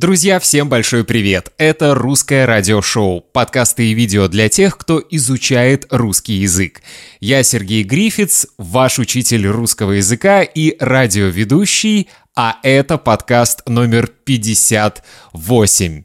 Друзья, всем большой привет! Это «Русское радиошоу», подкасты и видео для тех, кто изучает русский язык. Я Сергей Грифиц, ваш учитель русского языка и радиоведущий, а это подкаст номер 58.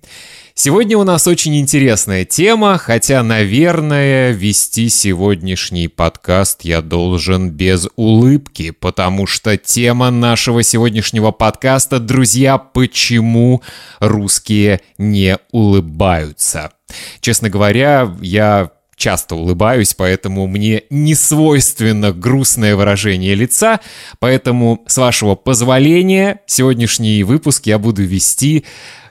Сегодня у нас очень интересная тема, хотя, наверное, вести сегодняшний подкаст я должен без улыбки, потому что тема нашего сегодняшнего подкаста, друзья, почему русские не улыбаются. Честно говоря, я часто улыбаюсь, поэтому мне не свойственно грустное выражение лица, поэтому, с вашего позволения, сегодняшний выпуск я буду вести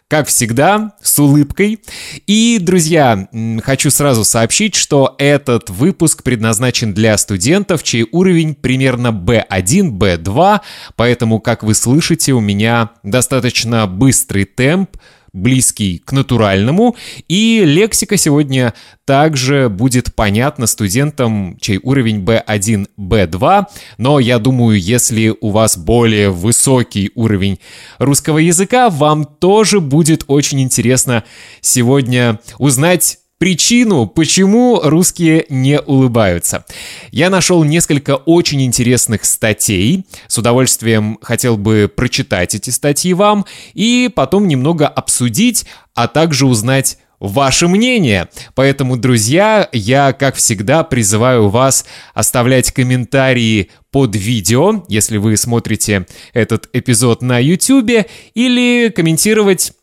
как всегда, с улыбкой. И, друзья, хочу сразу сообщить, что этот выпуск предназначен для студентов, чей уровень примерно B1, B2, поэтому, как вы слышите, у меня достаточно быстрый темп, близкий к натуральному, и лексика сегодня также будет понятна студентам, чей уровень B1, B2, но я думаю, если у вас более высокий уровень русского языка, вам тоже будет очень интересно сегодня узнать причину, почему русские не улыбаются. Я нашел несколько очень интересных статей. С удовольствием хотел бы прочитать эти статьи вам и потом немного обсудить, а также узнать ваше мнение. Поэтому, друзья, я, как всегда, призываю вас оставлять комментарии под видео, если вы смотрите этот эпизод на YouTube, или комментировать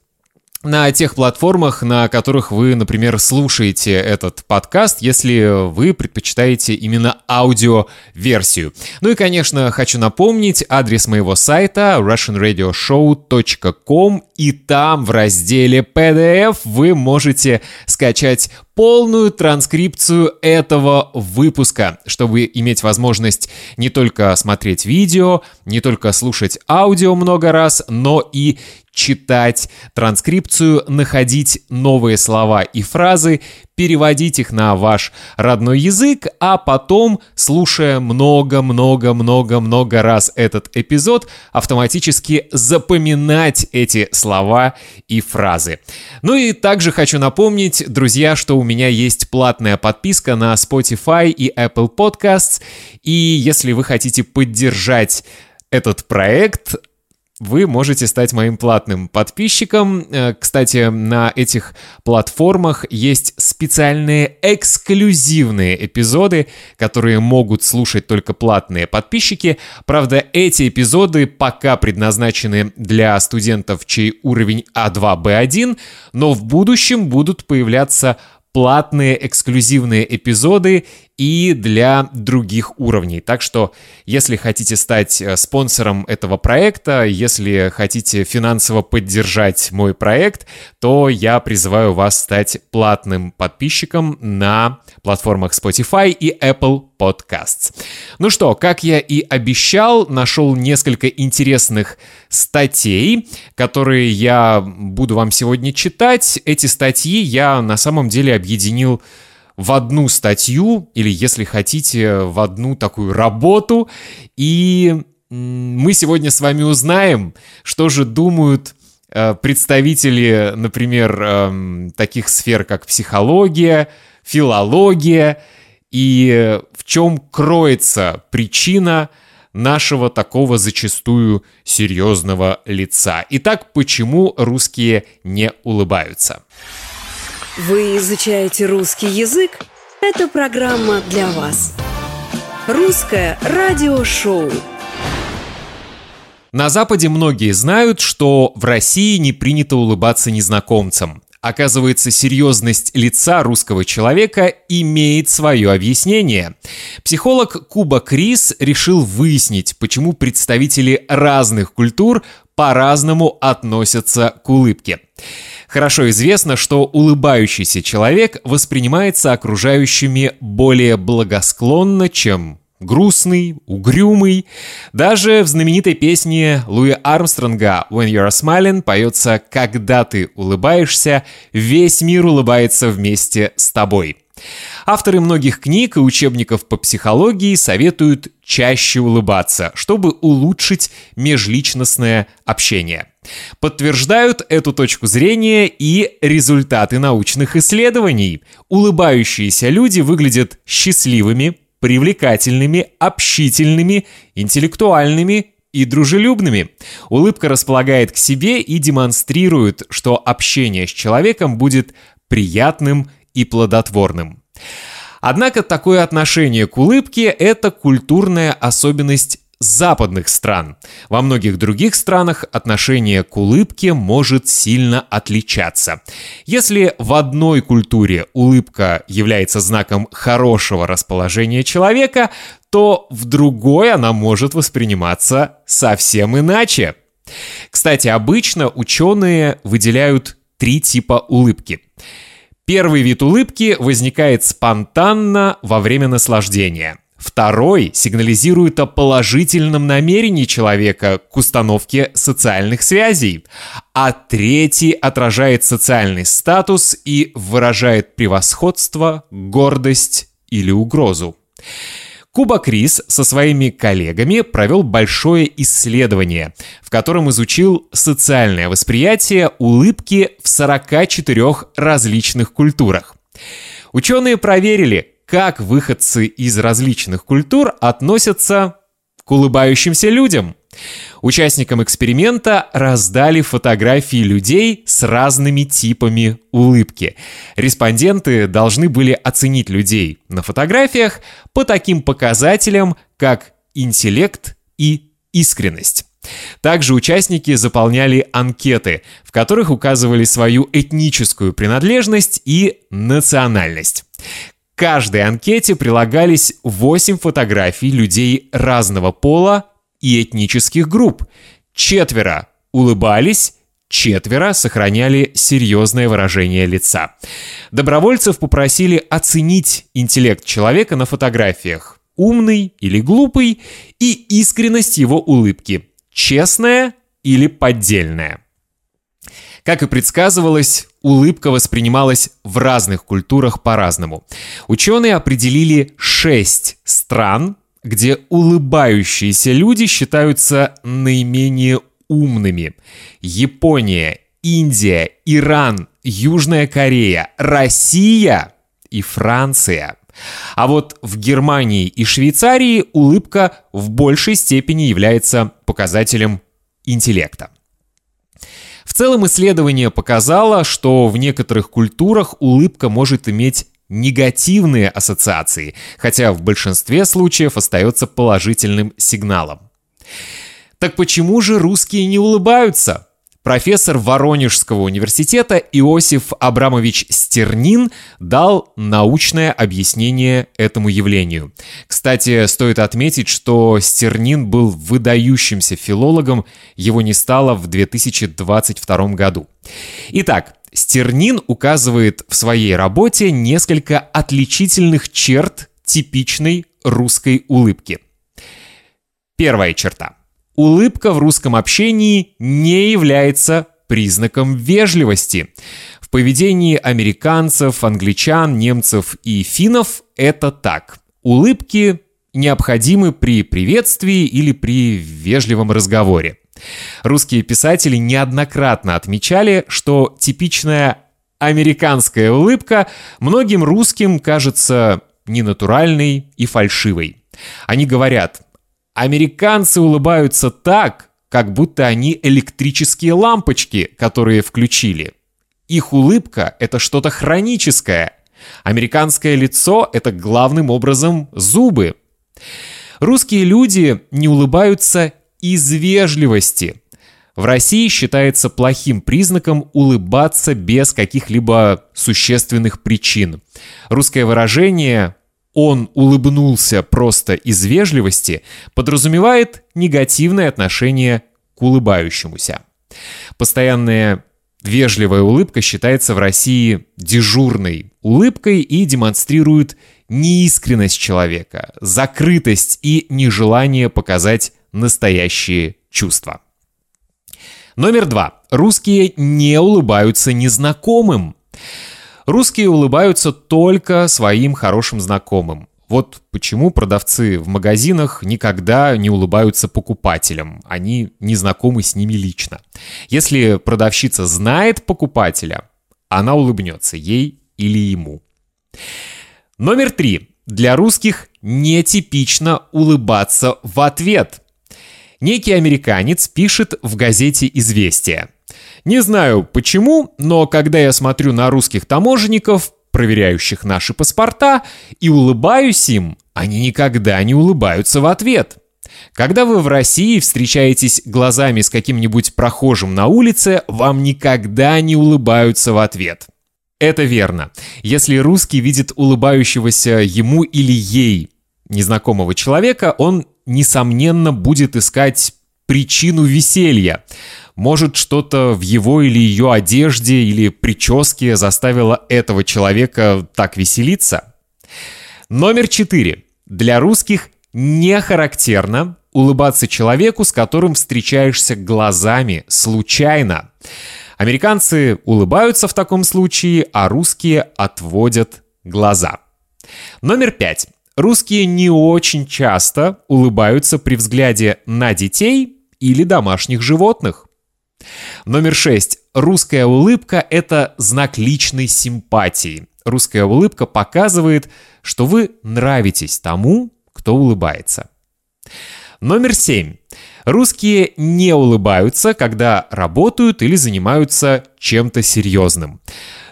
на тех платформах, на которых вы, например, слушаете этот подкаст, если вы предпочитаете именно аудиоверсию. Ну и, конечно, хочу напомнить адрес моего сайта russianradioshow.com и там в разделе PDF вы можете скачать полную транскрипцию этого выпуска, чтобы иметь возможность не только смотреть видео, не только слушать аудио много раз, но и читать транскрипцию, находить новые слова и фразы, переводить их на ваш родной язык, а потом, слушая много-много-много-много раз этот эпизод, автоматически запоминать эти слова и фразы. Ну и также хочу напомнить, друзья, что у меня есть платная подписка на Spotify и Apple Podcasts, и если вы хотите поддержать этот проект, вы можете стать моим платным подписчиком. Э, кстати, на этих платформах есть специальные эксклюзивные эпизоды, которые могут слушать только платные подписчики. Правда, эти эпизоды пока предназначены для студентов, чей уровень А2, Б1, но в будущем будут появляться платные эксклюзивные эпизоды и для других уровней. Так что, если хотите стать э, спонсором этого проекта, если хотите финансово поддержать мой проект, то я призываю вас стать платным подписчиком на платформах Spotify и Apple Podcasts. Ну что, как я и обещал, нашел несколько интересных статей, которые я буду вам сегодня читать. Эти статьи я на самом деле объединил в одну статью, или, если хотите, в одну такую работу. И мы сегодня с вами узнаем, что же думают э, представители, например, эм, таких сфер, как психология, филология, и в чем кроется причина нашего такого зачастую серьезного лица. Итак, почему русские не улыбаются? Вы изучаете русский язык? Это программа для вас. Русское радиошоу. На Западе многие знают, что в России не принято улыбаться незнакомцам. Оказывается, серьезность лица русского человека имеет свое объяснение. Психолог Куба Крис решил выяснить, почему представители разных культур по-разному относятся к улыбке. Хорошо известно, что улыбающийся человек воспринимается окружающими более благосклонно, чем грустный, угрюмый. Даже в знаменитой песне Луи Армстронга «When You're Smiling» поется «Когда ты улыбаешься, весь мир улыбается вместе с тобой». Авторы многих книг и учебников по психологии советуют чаще улыбаться, чтобы улучшить межличностное общение. Подтверждают эту точку зрения и результаты научных исследований. Улыбающиеся люди выглядят счастливыми, привлекательными, общительными, интеллектуальными и дружелюбными. Улыбка располагает к себе и демонстрирует, что общение с человеком будет приятным и плодотворным. Однако такое отношение к улыбке – это культурная особенность западных стран. Во многих других странах отношение к улыбке может сильно отличаться. Если в одной культуре улыбка является знаком хорошего расположения человека, то в другой она может восприниматься совсем иначе. Кстати, обычно ученые выделяют три типа улыбки. Первый вид улыбки возникает спонтанно во время наслаждения. Второй сигнализирует о положительном намерении человека к установке социальных связей. А третий отражает социальный статус и выражает превосходство, гордость или угрозу. Куба Крис со своими коллегами провел большое исследование, в котором изучил социальное восприятие улыбки в 44 различных культурах. Ученые проверили, как выходцы из различных культур относятся к улыбающимся людям. Участникам эксперимента раздали фотографии людей с разными типами улыбки. Респонденты должны были оценить людей на фотографиях по таким показателям, как интеллект и искренность. Также участники заполняли анкеты, в которых указывали свою этническую принадлежность и национальность каждой анкете прилагались 8 фотографий людей разного пола и этнических групп. Четверо улыбались, четверо сохраняли серьезное выражение лица. Добровольцев попросили оценить интеллект человека на фотографиях. Умный или глупый и искренность его улыбки. Честная или поддельная. Как и предсказывалось, улыбка воспринималась в разных культурах по-разному. Ученые определили шесть стран, где улыбающиеся люди считаются наименее умными. Япония, Индия, Иран, Южная Корея, Россия и Франция. А вот в Германии и Швейцарии улыбка в большей степени является показателем интеллекта. В целом исследование показало, что в некоторых культурах улыбка может иметь негативные ассоциации, хотя в большинстве случаев остается положительным сигналом. Так почему же русские не улыбаются? Профессор Воронежского университета Иосиф Абрамович Стернин дал научное объяснение этому явлению. Кстати, стоит отметить, что Стернин был выдающимся филологом, его не стало в 2022 году. Итак, Стернин указывает в своей работе несколько отличительных черт типичной русской улыбки. Первая черта – улыбка в русском общении не является признаком вежливости. В поведении американцев, англичан, немцев и финнов это так. Улыбки необходимы при приветствии или при вежливом разговоре. Русские писатели неоднократно отмечали, что типичная американская улыбка многим русским кажется ненатуральной и фальшивой. Они говорят Американцы улыбаются так, как будто они электрические лампочки, которые включили. Их улыбка — это что-то хроническое. Американское лицо — это главным образом зубы. Русские люди не улыбаются из вежливости. В России считается плохим признаком улыбаться без каких-либо существенных причин. Русское выражение он улыбнулся просто из вежливости, подразумевает негативное отношение к улыбающемуся. Постоянная вежливая улыбка считается в России дежурной улыбкой и демонстрирует неискренность человека, закрытость и нежелание показать настоящие чувства. Номер два. Русские не улыбаются незнакомым. Русские улыбаются только своим хорошим знакомым. Вот почему продавцы в магазинах никогда не улыбаются покупателям. Они не знакомы с ними лично. Если продавщица знает покупателя, она улыбнется ей или ему. Номер три. Для русских нетипично улыбаться в ответ. Некий американец пишет в газете «Известия». Не знаю почему, но когда я смотрю на русских таможенников, проверяющих наши паспорта, и улыбаюсь им, они никогда не улыбаются в ответ. Когда вы в России встречаетесь глазами с каким-нибудь прохожим на улице, вам никогда не улыбаются в ответ. Это верно. Если русский видит улыбающегося ему или ей незнакомого человека, он, несомненно, будет искать причину веселья. Может, что-то в его или ее одежде или прическе заставило этого человека так веселиться? Номер четыре. Для русских не характерно улыбаться человеку, с которым встречаешься глазами случайно. Американцы улыбаются в таком случае, а русские отводят глаза. Номер пять. Русские не очень часто улыбаются при взгляде на детей или домашних животных. Номер шесть. Русская улыбка – это знак личной симпатии. Русская улыбка показывает, что вы нравитесь тому, кто улыбается. Номер семь. Русские не улыбаются, когда работают или занимаются чем-то серьезным.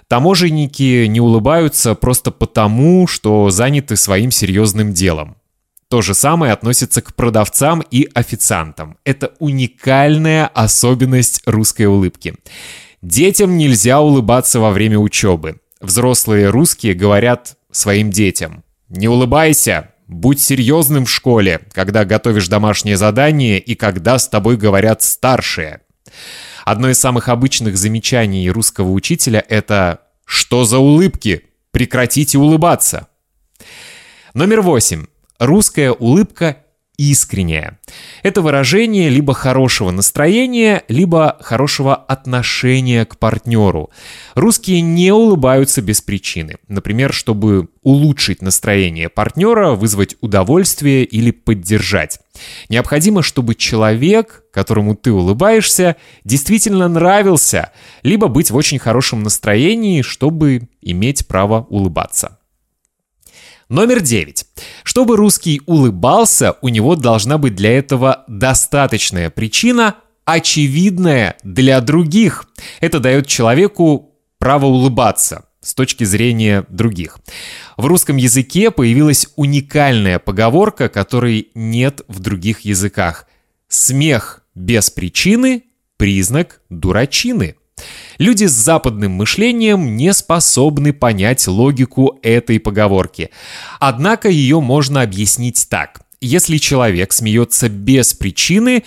Таможенники не улыбаются просто потому, что заняты своим серьезным делом. То же самое относится к продавцам и официантам. Это уникальная особенность русской улыбки. Детям нельзя улыбаться во время учебы. Взрослые русские говорят своим детям «Не улыбайся, будь серьезным в школе, когда готовишь домашнее задание и когда с тобой говорят старшие». Одно из самых обычных замечаний русского учителя – это «Что за улыбки? Прекратите улыбаться!» Номер восемь. Русская улыбка искренняя. Это выражение либо хорошего настроения, либо хорошего отношения к партнеру. Русские не улыбаются без причины. Например, чтобы улучшить настроение партнера, вызвать удовольствие или поддержать. Необходимо, чтобы человек, которому ты улыбаешься, действительно нравился, либо быть в очень хорошем настроении, чтобы иметь право улыбаться. Номер 9. Чтобы русский улыбался, у него должна быть для этого достаточная причина, очевидная для других. Это дает человеку право улыбаться с точки зрения других. В русском языке появилась уникальная поговорка, которой нет в других языках. Смех без причины – признак дурачины. Люди с западным мышлением не способны понять логику этой поговорки. Однако ее можно объяснить так. Если человек смеется без причины,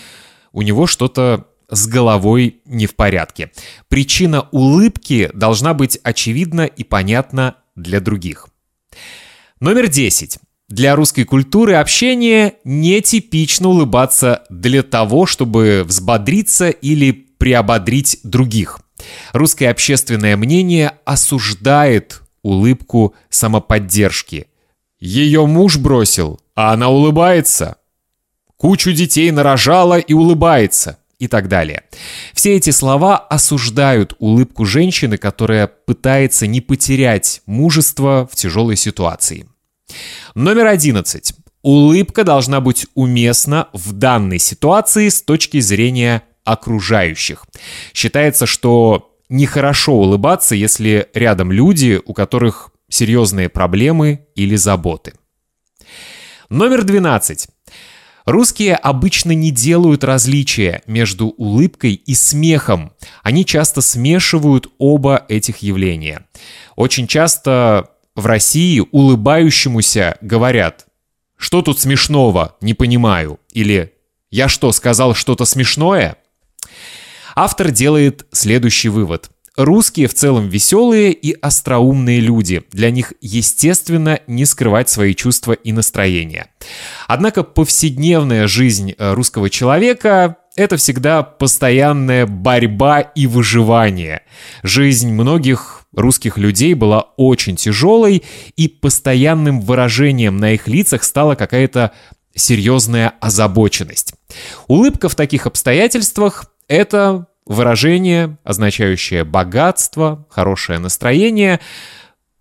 у него что-то с головой не в порядке. Причина улыбки должна быть очевидна и понятна для других. Номер 10. Для русской культуры общения нетипично улыбаться для того, чтобы взбодриться или приободрить других. Русское общественное мнение осуждает улыбку самоподдержки. Ее муж бросил, а она улыбается. Кучу детей нарожала и улыбается и так далее. Все эти слова осуждают улыбку женщины, которая пытается не потерять мужество в тяжелой ситуации. Номер одиннадцать. Улыбка должна быть уместна в данной ситуации с точки зрения окружающих. Считается, что нехорошо улыбаться, если рядом люди, у которых серьезные проблемы или заботы. Номер 12. Русские обычно не делают различия между улыбкой и смехом. Они часто смешивают оба этих явления. Очень часто в России улыбающемуся говорят «Что тут смешного? Не понимаю». Или «Я что, сказал что-то смешное?» Автор делает следующий вывод. Русские в целом веселые и остроумные люди. Для них естественно не скрывать свои чувства и настроения. Однако повседневная жизнь э, русского человека это всегда постоянная борьба и выживание. Жизнь многих русских людей была очень тяжелой, и постоянным выражением на их лицах стала какая-то серьезная озабоченность. Улыбка в таких обстоятельствах — это выражение, означающее богатство, хорошее настроение,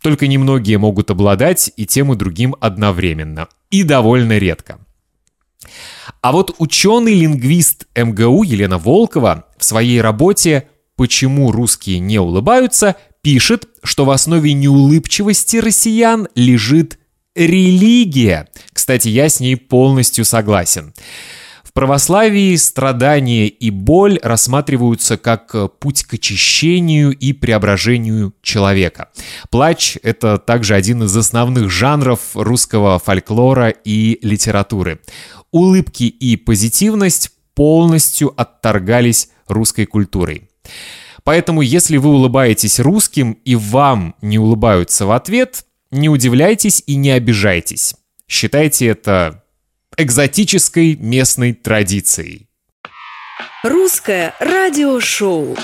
только немногие могут обладать и тем и другим одновременно, и довольно редко. А вот ученый-лингвист МГУ Елена Волкова в своей работе «Почему русские не улыбаются» пишет, что в основе неулыбчивости россиян лежит религия. Кстати, я с ней полностью согласен. В православии страдания и боль рассматриваются как путь к очищению и преображению человека. Плач — это также один из основных жанров русского фольклора и литературы. Улыбки и позитивность полностью отторгались русской культурой. Поэтому, если вы улыбаетесь русским и вам не улыбаются в ответ, не удивляйтесь и не обижайтесь. Считайте это экзотической местной традицией. Русское радиошоу.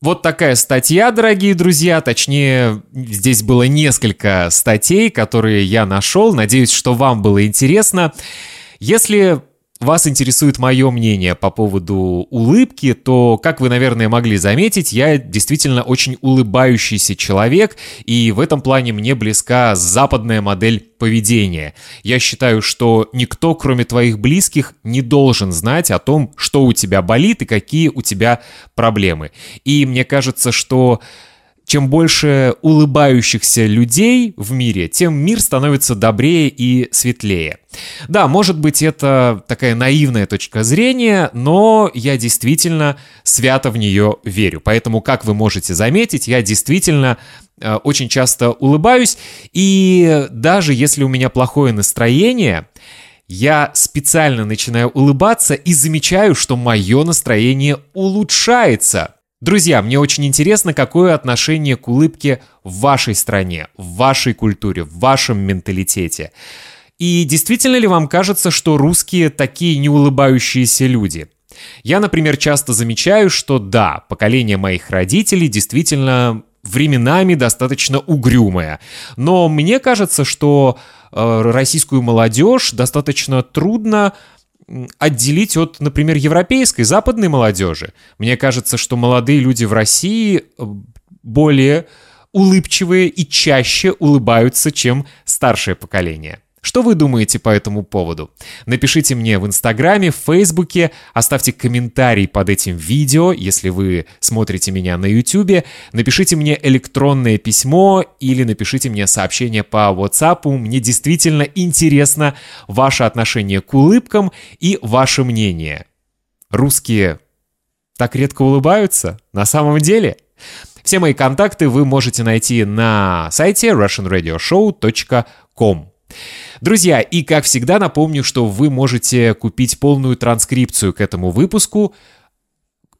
Вот такая статья, дорогие друзья. Точнее, здесь было несколько статей, которые я нашел. Надеюсь, что вам было интересно. Если вас интересует мое мнение по поводу улыбки, то, как вы, наверное, могли заметить, я действительно очень улыбающийся человек, и в этом плане мне близка западная модель поведения. Я считаю, что никто, кроме твоих близких, не должен знать о том, что у тебя болит и какие у тебя проблемы. И мне кажется, что чем больше улыбающихся людей в мире, тем мир становится добрее и светлее. Да, может быть, это такая наивная точка зрения, но я действительно свято в нее верю. Поэтому, как вы можете заметить, я действительно э, очень часто улыбаюсь, и даже если у меня плохое настроение, я специально начинаю улыбаться и замечаю, что мое настроение улучшается. Друзья, мне очень интересно, какое отношение к улыбке в вашей стране, в вашей культуре, в вашем менталитете. И действительно ли вам кажется, что русские такие неулыбающиеся люди? Я, например, часто замечаю, что да, поколение моих родителей действительно временами достаточно угрюмое. Но мне кажется, что э, российскую молодежь достаточно трудно отделить от, например, европейской, западной молодежи. Мне кажется, что молодые люди в России э, более улыбчивые и чаще улыбаются, чем старшее поколение. Что вы думаете по этому поводу? Напишите мне в Инстаграме, в Фейсбуке, оставьте комментарий под этим видео, если вы смотрите меня на Ютубе, напишите мне электронное письмо или напишите мне сообщение по WhatsApp. Мне действительно интересно ваше отношение к улыбкам и ваше мнение. Русские так редко улыбаются? На самом деле? Все мои контакты вы можете найти на сайте russianradioshow.com. Друзья, и как всегда напомню, что вы можете купить полную транскрипцию к этому выпуску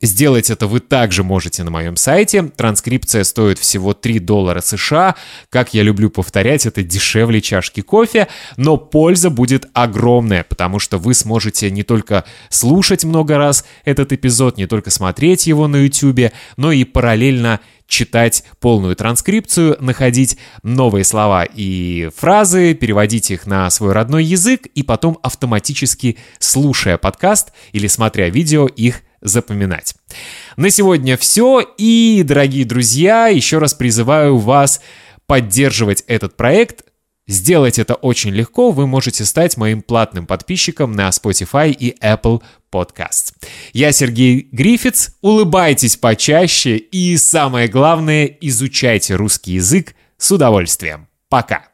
Сделать это вы также можете на моем сайте. Транскрипция стоит всего 3 доллара США. Как я люблю повторять, это дешевле чашки кофе, но польза будет огромная, потому что вы сможете не только слушать много раз этот эпизод, не только смотреть его на YouTube, но и параллельно читать полную транскрипцию, находить новые слова и фразы, переводить их на свой родной язык и потом автоматически, слушая подкаст или смотря видео, их запоминать. На сегодня все, и, дорогие друзья, еще раз призываю вас поддерживать этот проект. Сделать это очень легко, вы можете стать моим платным подписчиком на Spotify и Apple Podcast. Я Сергей Грифиц, улыбайтесь почаще и, самое главное, изучайте русский язык с удовольствием. Пока!